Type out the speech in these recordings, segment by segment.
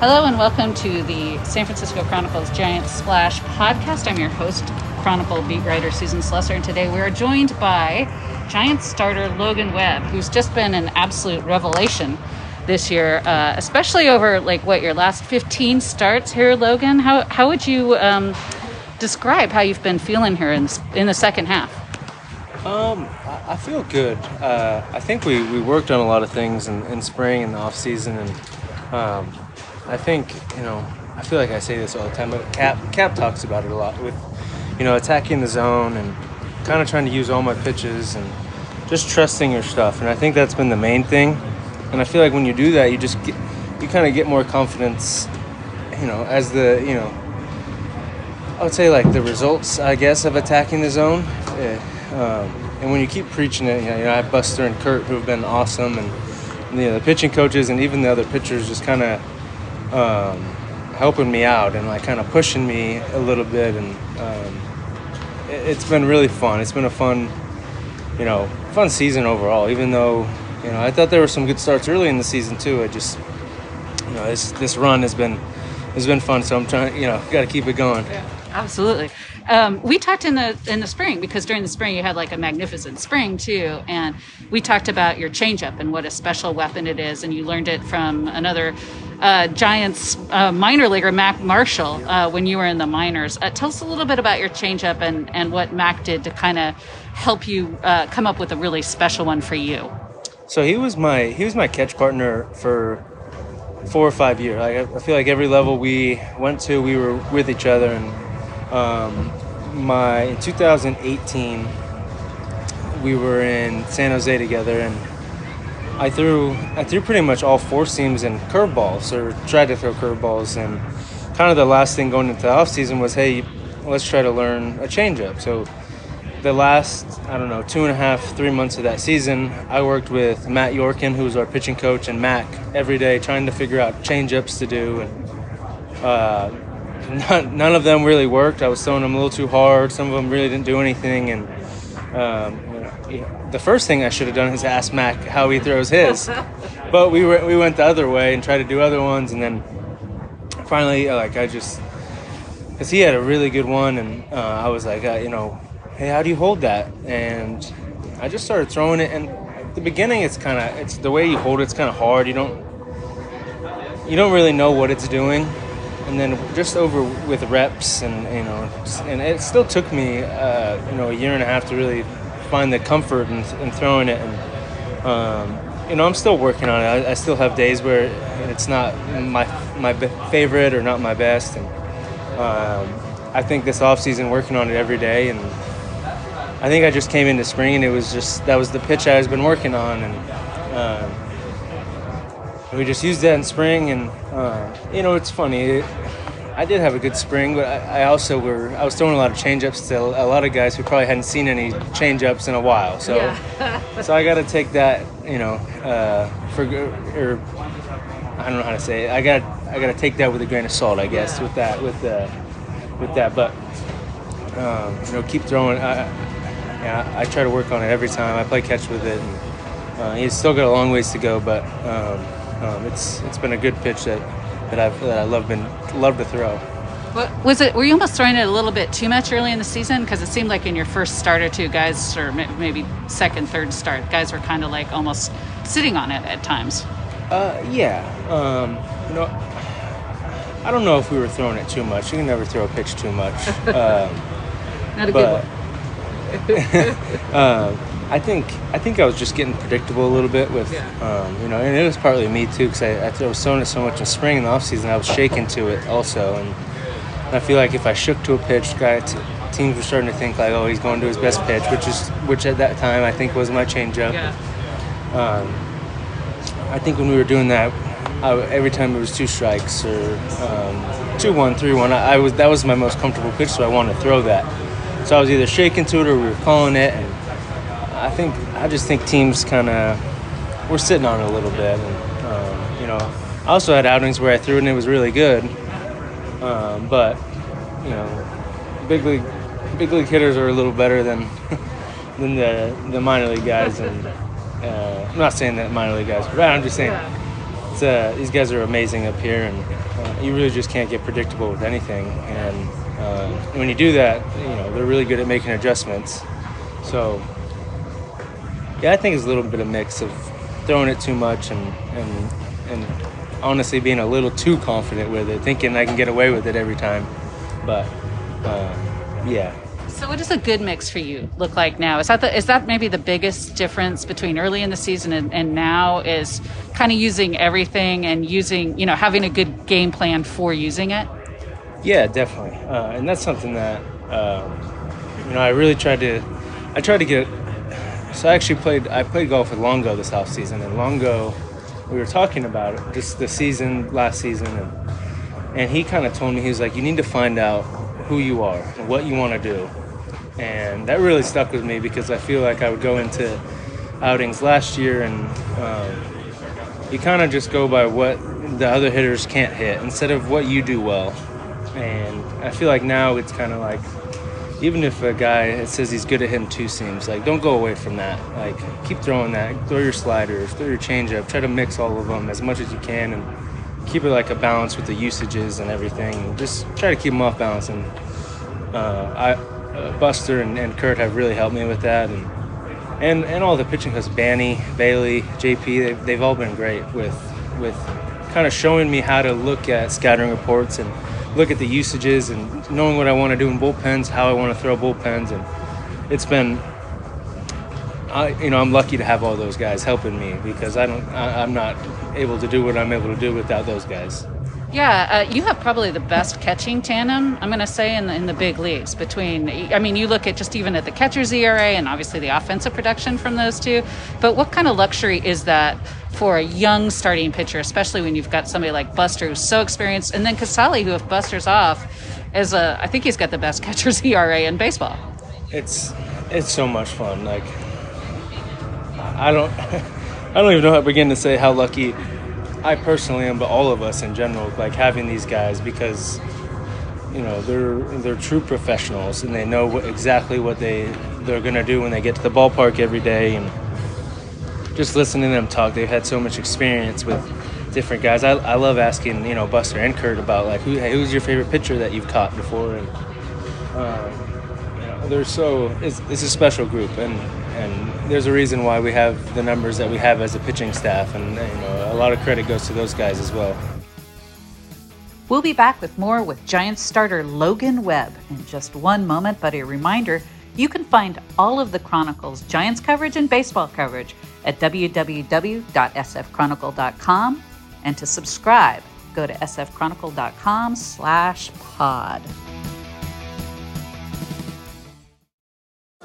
Hello and welcome to the San Francisco Chronicles Giant Splash podcast. I'm your host, Chronicle beat writer Susan Slusser, and today we are joined by Giant starter Logan Webb, who's just been an absolute revelation this year, uh, especially over like what your last 15 starts here, Logan. How how would you um, describe how you've been feeling here in in the second half? Um, I, feel good. Uh, I think we, we worked on a lot of things in, in spring and off season, and um, I think you know I feel like I say this all the time, but Cap Cap talks about it a lot with you know attacking the zone and kind of trying to use all my pitches and just trusting your stuff. And I think that's been the main thing. And I feel like when you do that, you just get you kind of get more confidence. You know, as the you know. I would say like the results, I guess, of attacking the zone. Eh, um, and when you keep preaching it, you know, you know, I have Buster and Curt who have been awesome, and you know, the pitching coaches and even the other pitchers just kind of um, helping me out and like kind of pushing me a little bit and um, it, has been really fun. It's been a fun you know fun season overall even though you know i thought there were some good starts early in the season too. I just you know this this run has been has been fun so i'm trying you know got to keep it going. Yeah, absolutely. Um, we talked in the in the spring because during the spring you had like a magnificent spring too, and we talked about your changeup and what a special weapon it is, and you learned it from another uh, Giants uh, minor leaguer, Mac Marshall, uh, when you were in the minors. Uh, tell us a little bit about your changeup and, and what Mac did to kind of help you uh, come up with a really special one for you. So he was my he was my catch partner for four or five years. Like, I feel like every level we went to, we were with each other. And um, my in 2018, we were in San Jose together, and I threw I threw pretty much all four seams and curveballs, or tried to throw curveballs, and kind of the last thing going into the off season was, hey, let's try to learn a changeup. So the last I don't know two and a half three months of that season, I worked with Matt Yourkin, who was our pitching coach, and Mac every day trying to figure out changeups to do, and uh, none, none of them really worked. I was throwing them a little too hard. Some of them really didn't do anything, and um, the first thing I should have done is ask Mac how he throws his. but we were, we went the other way and tried to do other ones, and then finally, uh, like I just, because he had a really good one, and uh, I was like, uh, you know, hey, how do you hold that? And I just started throwing it, and at the beginning, it's kind of, it's the way you hold it, it's kind of hard. You don't, you don't really know what it's doing. And then just over with reps, and you know, and it still took me, uh, you know, a year and a half to really find the comfort in, in throwing it. And um, you know, I'm still working on it. I, I, still have days where it's not my my favorite or not my best. And um, I think this off season, working on it every day, and I think I just came into spring and it was just that was the pitch I was been working on, and uh, we just used that in spring. And uh, you know, it's funny. It, I did have a good spring, but I, I, also were I was throwing a lot of changeups to a lot of guys who probably hadn't seen any changeups in a while. So, yeah. so I got to take that, you know, uh, for or I don't know how to say it. I got I got to take that with a grain of salt, I guess, yeah. with that with the with that. But um, you know, keep throwing. I, yeah, I try to work on it every time. I play catch with it. And, uh, he's still got a long ways to go, but um, um, it's it's been a good pitch that that I've that I love been love to throw. What was it? Were you almost throwing it a little bit too much early in the season? Because it seemed like in your first start or two, guys, or maybe second, third start, guys were kind of like almost sitting on it at times. Uh, yeah. Um, you know, I don't know if we were throwing it too much. You can never throw a pitch too much. Um, Not a but, good one. uh, I think I think I was just getting predictable a little bit with, yeah. um, you know, and it was partly me too because I, I was throwing it so much in spring and the off season. I was shaking to it also, and I feel like if I shook to a pitch, guy, teams were starting to think like, oh, he's going to his best pitch, which is which at that time I think was my changeup. Yeah. Um, I think when we were doing that, I, every time it was two strikes or um, two one, three one, I, I was that was my most comfortable pitch, so I wanted to throw that. So I was either shaking to it or we were calling it, and I think I just think teams kind of were sitting on it a little bit, and um, you know, I also had outings where I threw and it was really good, um, but you know, big league big league hitters are a little better than than the the minor league guys, and uh, I'm not saying that minor league guys bad. I'm just saying uh, these guys are amazing up here, and uh, you really just can't get predictable with anything. And uh, when you do that, you know they're really good at making adjustments. So yeah, I think it's a little bit of a mix of throwing it too much and and and honestly being a little too confident with it, thinking I can get away with it every time. But uh, yeah, So, what does a good mix for you look like now? Is that the, is that maybe the biggest difference between early in the season and, and now? Is kind of using everything and using you know having a good game plan for using it. Yeah, definitely, uh, and that's something that um, you know I really tried to. I tried to get. So I actually played. I played golf with Longo this off season, and Longo, we were talking about it, just the season last season, and and he kind of told me he was like, you need to find out who you are and what you want to do, and that really stuck with me because I feel like I would go into outings last year and um, you kind of just go by what the other hitters can't hit instead of what you do well. And I feel like now it's kind of like, even if a guy says he's good at hitting two seams, like don't go away from that. Like keep throwing that. Throw your sliders, throw your changeup. Try to mix all of them as much as you can, and keep it like a balance with the usages and everything. Just try to keep them off balance. And uh, I, uh, Buster and, and Curt have really helped me with that, and and and all the pitching coaches, Banny, Bailey, JP, they've, they've all been great with with kind of showing me how to look at scouting reports and look at the usages and knowing what I want to do in bullpens, how I want to throw bullpens, and it's been. I, you know, I'm lucky to have all those guys helping me because I don't, I, I'm not able to do what I'm able to do without those guys. Yeah, uh, you have probably the best catching tandem, I'm going to say, in the, in the big leagues. Between, I mean, you look at just even at the catcher's ERA and obviously the offensive production from those two. But what kind of luxury is that for a young starting pitcher, especially when you've got somebody like Buster who's so experienced, and then Casali, who, if Buster's off, is a, I think he's got the best catcher's ERA in baseball. It's it's so much fun. Like I don't I don't even know how to begin to say how lucky I personally am, but all of us in general, like having these guys because you know they're they're true professionals and they know what, exactly what they they're gonna do when they get to the ballpark every day and just listening to them talk. They've had so much experience with different guys. I, I love asking you know Buster and Curt about like who hey, who's your favorite pitcher that you've caught before and. Um, you know, they're so it's, it's a special group and and there's a reason why we have the numbers that we have as a pitching staff and you know a lot of credit goes to those guys as well We'll be back with more with Giants starter Logan Webb in just one moment, but a reminder you can find all of the Chronicles Giants coverage and baseball coverage at www.sfchronicle.com and to subscribe go to sfchronicle.com slash pod.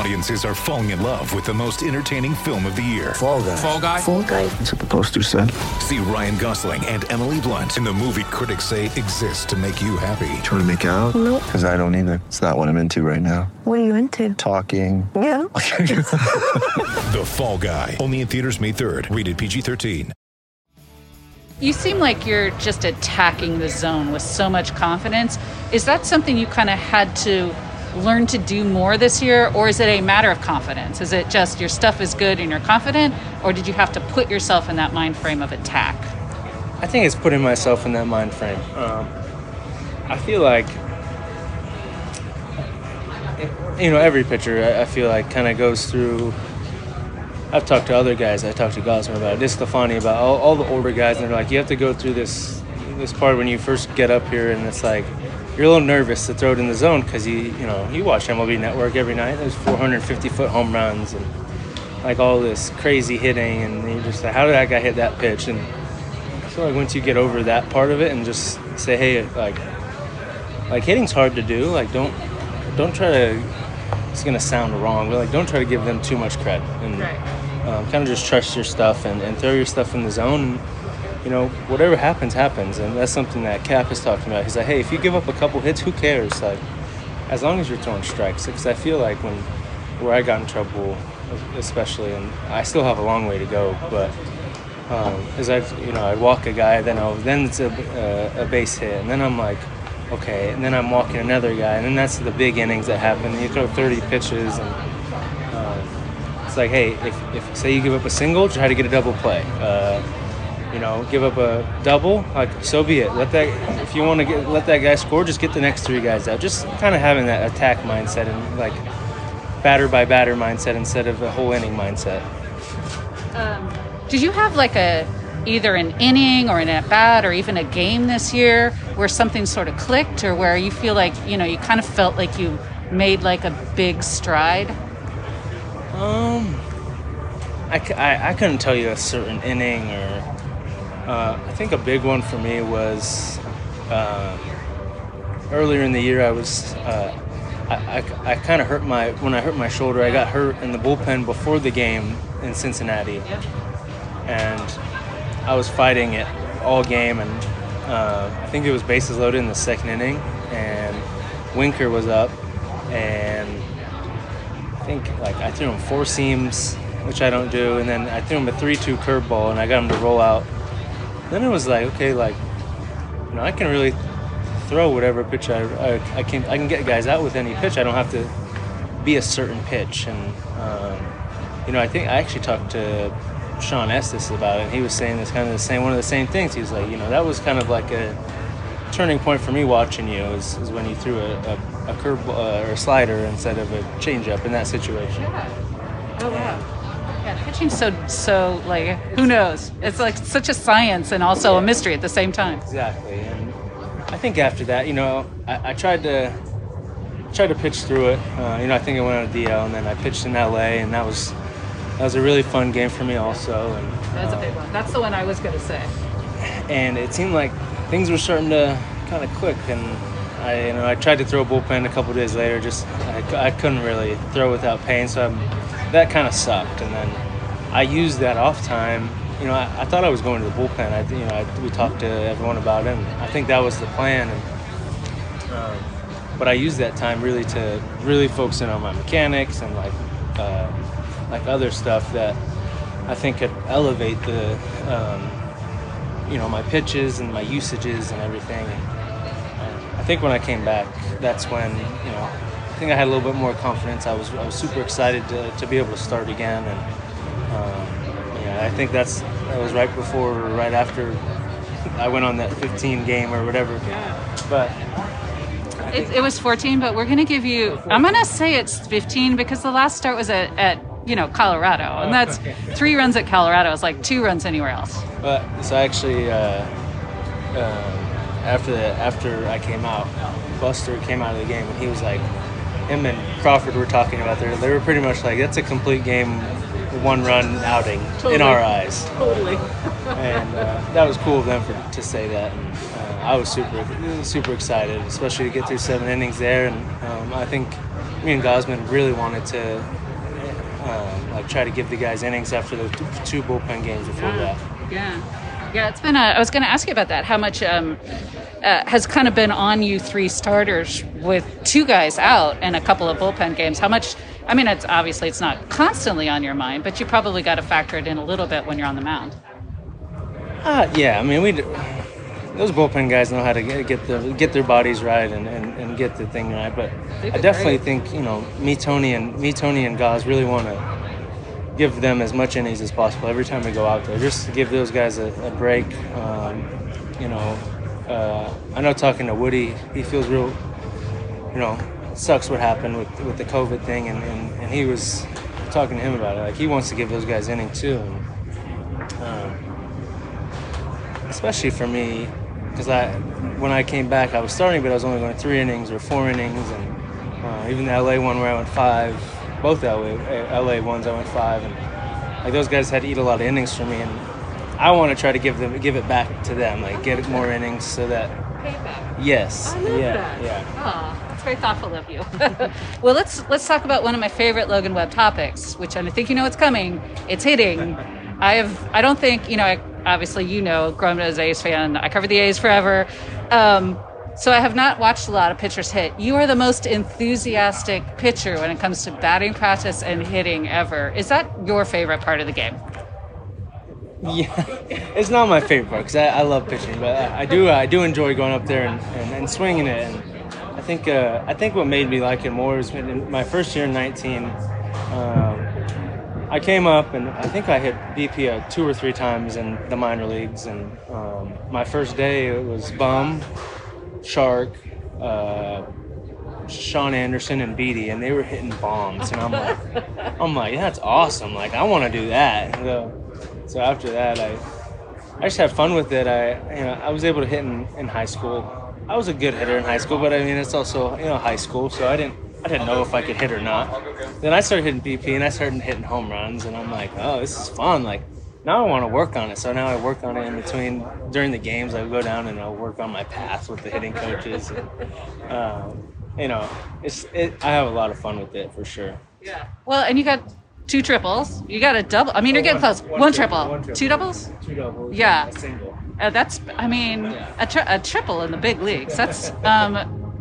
Audiences are falling in love with the most entertaining film of the year. Fall guy. Fall Guy. Fall guy. That's what the poster said. See Ryan Gosling and Emily Blunt in the movie critics say exists to make you happy. Trying to make it out? Nope. Because I don't either. It's not what I'm into right now. What are you into? Talking. Yeah. The Fall Guy. Only in theaters May 3rd. Rated PG-13. You seem like you're just attacking the zone with so much confidence. Is that something you kind of had to learn to do more this year, or is it a matter of confidence? Is it just your stuff is good and you're confident, or did you have to put yourself in that mind frame of attack? I think it's putting myself in that mind frame. Um, I feel like, you know, every pitcher, I, feel like, kind of goes through. I've talked to other guys. I talked to Gausman about it. Stefani about all, all the older guys, and they're like, you have to go through this this part when you first get up here, and it's like you're a little nervous to throw it in the zone because you you know you watch MLB Network every night. There's 450 foot home runs, and like all this crazy hitting, and you're just like, how did that guy hit that pitch? And I feel like once you get over that part of it and just say, hey, like, like hitting's hard to do. Like, don't don't try to. It's gonna sound wrong, but like, don't try to give them too much credit, and um, kind of just trust your stuff and, and throw your stuff in the zone. And, you know, whatever happens, happens, and that's something that Cap is talking about. He's like, hey, if you give up a couple hits, who cares? Like, as long as you're throwing strikes, because I feel like when where I got in trouble, especially, and I still have a long way to go, but um, is I, you know, I'd walk a guy, then I'll, then it's a, a, a base hit, and then I'm like, okay, and then I'm walking another guy, and then that's the big innings that happen. You throw 30 pitches, and um, it's like, hey, if, if say you give up a single, try to get a double play. Uh, you know, give up a double, like so be it. Let that if you want to get let that guy score, just get the next three guys out. Just kind of having that attack mindset and like batter by batter mindset instead of a whole inning mindset. Did you have like a either an inning or an at bat or even a game this year where something sort of clicked or where you feel like you know you kind of felt like you made like a big stride? Um, I, I- I couldn't tell you a certain inning or. Uh, I think a big one for me was um, earlier in the year. I was uh, I, I, I kind of hurt my when I hurt my shoulder. I got hurt in the bullpen before the game in Cincinnati, and I was fighting it all game. And uh, I think it was bases loaded in the second inning, and Winker was up, and I think like I threw him four seams, which I don't do, and then I threw him a three-two curveball, and I got him to roll out. Then it was like, okay, like you know, I can really throw whatever pitch I, I, I can. I can get guys out with any pitch. I don't have to be a certain pitch, and um, you know, I think I actually talked to Shawn Estes about it. and He was saying this kind of the same one of the same things. He was like, you know, that was kind of like a turning point for me watching you is, is when you threw a, a, a curve uh, or a slider instead of a changeup in that situation. Oh wow. Yeah, pitching's so so like who knows? It's like such a science and also a mystery at the same time. Exactly, and I think after that, you know, I, I tried to tried to pitch through it. Uh, you know, I think I went on a DL, and then I pitched in LA, and that was that was a really fun game for me also. And That's a big one. That's the one I was going to say. and it seemed like things were starting to kind of click, and I you know I tried to throw a bullpen a couple days later, just I, I couldn't really throw without pain, so I'm, that kind of sucked. And then I used that off time. You know, I, I thought I was going to the bullpen. I, you know, I, we talked to everyone about it, and I think that was the plan. And, um, but I used that time really to really focus in on my mechanics and like uh, like other stuff that I think could elevate the um, you know my pitches and my usages and everything. And I think when I came back, that's when you know think I had a little bit more confidence. I was I was super excited to, to be able to start again, and um, yeah, I think that's that was right before or right after I went on that 15 game or whatever. But It, it was 14, but we're going to give you. I'm going to say it's 15 because the last start was at, at you know Colorado, and that's three runs at Colorado is like two runs anywhere else. But so actually, uh, um after the, after I came out, Buster came out of the game and he was like, him and Crawford were talking about there. They were pretty much like, that's a complete game, one run outing in our eyes. Totally. And uh, that was cool of them for, to say that. And uh, I was super super excited, especially to get through seven innings there. And um, I think me and Gausman really wanted to um, like try to give the guys innings after the two bullpen games before that. Yeah. Yeah, it's been. A, I was going to ask you about that. How much um, uh, has kind of been on you three starters with two guys out and a couple of bullpen games? How much? I mean, it's obviously it's not constantly on your mind, but you probably got to factor it in a little bit when you're on the mound. Uh, yeah, I mean, we those bullpen guys know how to get, get the get their bodies right and, and, and get the thing right. But I definitely great. think you know me, Tony, and me, Tony, and Gaz really want to give them as much innings as possible every time we go out there, just to give those guys a, a break. Um, you know, uh, I know talking to Woody, he feels real. You know, sucks what happened with with the COVID thing, and, and, and he was talking to him about it. Like he wants to give those guys inning too. And, um, especially for me, because I when I came back, I was starting, but I was only going three innings or four innings, and uh, even the LA one where I went five, both LA uh, LA ones I went five, and Like those guys had to eat a lot of innings for me, and I want to try to give them give it back to them, like get more innings so that Payback. yes, I love yeah, that. yeah. Oh, that's very thoughtful of you. well, let's let's talk about one of my favorite Logan Webb topics, which I think you know what's coming. It's hitting. I have. I don't think you know. I, obviously, you know, growing up as an A's fan, I covered the A's forever. Um, so I have not watched a lot of pitchers hit. You are the most enthusiastic pitcher when it comes to batting practice and hitting ever. Is that your favorite part of the game? Yeah, it's not my favorite part because I, I love pitching, but I, I do I do enjoy going up there and, and, and swinging it. And I think uh, I think what made me like it more in my first year in 19, um, I came up and I think I hit BP uh, two or three times in the minor leagues. And um, my first day it was Bum, Shark, uh, Shaun Anderson, and Beede, and they were hitting bombs. And I'm like, I'm like, that's awesome. Like I want to do that. Uh, so after that, I I just had fun with it. I you know I was able to hit in, in high school. I was a good hitter in high school, but I mean it's also you know high school, so I didn't I didn't know if I could hit or not. Then I started hitting BP and I started hitting home runs, and I'm like, oh, this is fun. Like now I want to work on it. So now I work on it in between during the games. I go down and I'll work on my path with the hitting coaches. And, um, you know, it's it, I have a lot of fun with it for sure. Yeah. Well, and you got two triples. You got a double. I mean, you're getting close. One, triple. triple. Two doubles. Two doubles. Yeah. A single. Uh, that's, I mean, a, tri- a triple in the big leagues. That's, um,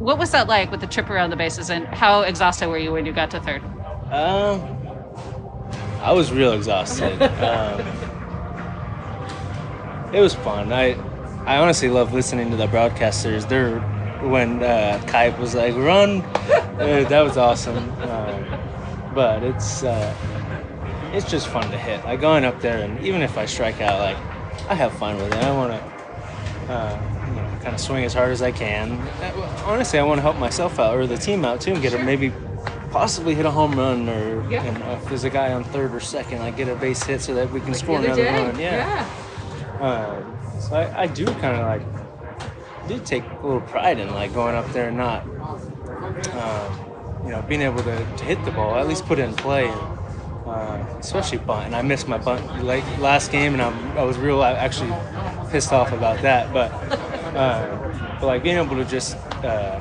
what was that like with the trip around the bases, and how exhausted were you when you got to third? Um, I was real exhausted. um, it was fun. I I honestly love listening to the broadcasters. They're when uh, Kuip was like run, uh, that was awesome. Um, but it's uh, it's just fun to hit. Like going up there, and even if I strike out, like I have fun with it. I want to. Uh, you know, kind of swing as hard as I can. Uh, Honestly, I want to help myself out or the team out too, and get a maybe possibly hit a home run or Yeah. and, uh, if there's a guy on third or second, I get a base hit so that we can score another run. Yeah. Um, so I, I do kind of like do take a little pride in like going up there and not, um, you know, being able to, to hit the ball, at least put it in play. Uh, especially bunt, and I missed my bunt like last game, and I'm, I was real actually pissed off about that. But, uh, but like being able to just uh,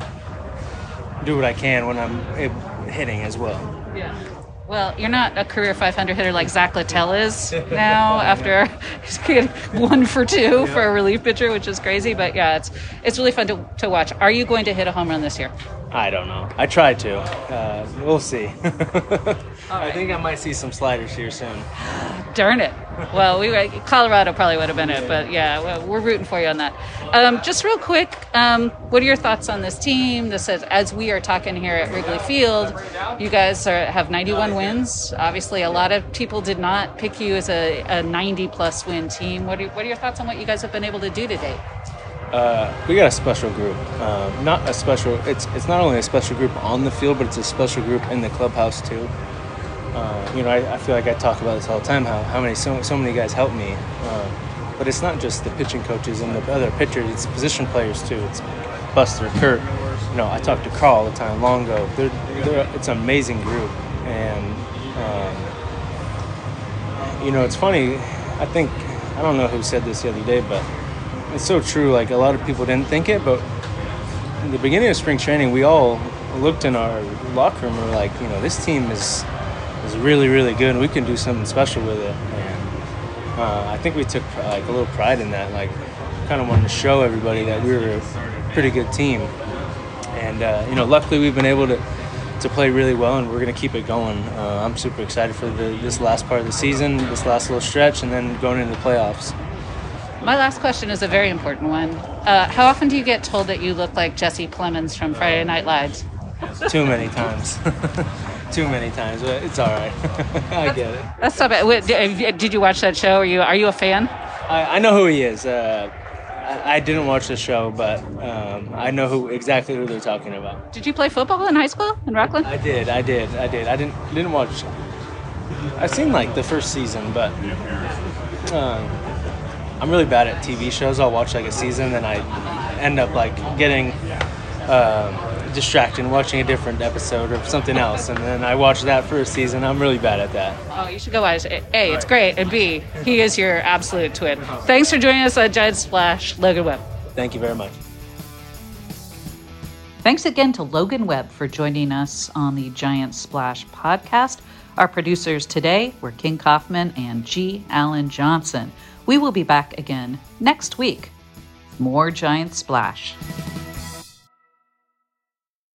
do what I can when I'm ab- hitting as well. Yeah. Well, you're not a career 500 hitter like Zach Littell is now after he's getting one for two for a relief pitcher, which is crazy. But yeah, it's it's really fun to, to watch. Are you going to hit a home run this year? I don't know. I tried to. Uh, we'll see. I think I might see some sliders here soon. Darn it. Well, we were, Colorado probably would have been it, but yeah, we're rooting for you on that. Um, just real quick, um, what are your thoughts on this team? This is, as we are talking here at Wrigley Field, you guys are, have 91 wins. Obviously, a lot of people did not pick you as a, a 90 plus win team. What are, what are your thoughts on what you guys have been able to do to date? Uh, we got a special group. Um, not a special. It's it's not only a special group on the field, but it's a special group in the clubhouse too. Uh, you know, I, I feel like I talk about this all the time. How how many so so many guys help me. Uh, but it's not just the pitching coaches and the other pitchers. It's position players too. It's Buster, Curt. You know, I talk to Carl all the time. Longo. They're, they're, it's an amazing group, and um, you know, it's funny. I think I don't know who said this the other day, but it's so true. Like a lot of people didn't think it, but in the beginning of spring training, we all looked in our locker room and were like, you know, this team is is really, really good, and we can do something special with it. And uh, I think we took like a little pride in that. Like, kind of wanted to show everybody that we were a pretty good team. And uh, you know, luckily we've been able to to play really well, and we're going to keep it going. Uh, I'm super excited for the, this last part of the season, this last little stretch, and then going into the playoffs. My last question is a very important one. Uh, how often do you get told that you look like Jesse Plemons from Friday Night Lights? Too many times. Too many times, but it's all right. I get it. That's not bad. Wait, Did you watch that show? Are you are you a fan? I, I know who he is. Uh, I, I didn't watch the show, but um, I know who exactly who they're talking about. Did you play football in high school in Rocklin? I did, I did, I did. I didn't didn't watch. I've seen like the first season, but um, I'm really bad at TV shows. I'll watch like a season, and I end up like getting um, distracting, watching a different episode of something else, and then I watch that for a season. I'm really bad at that. Oh, you should go watch it. A, it's great, and B, he is your absolute twin. Thanks for joining us on Giant Splash, Logan Webb. Thank you very much. Thanks again to Logan Webb for joining us on the Giant Splash podcast. Our producers today were King Kaufman and G. Allen Johnson. We will be back again next week. More Giant Splash.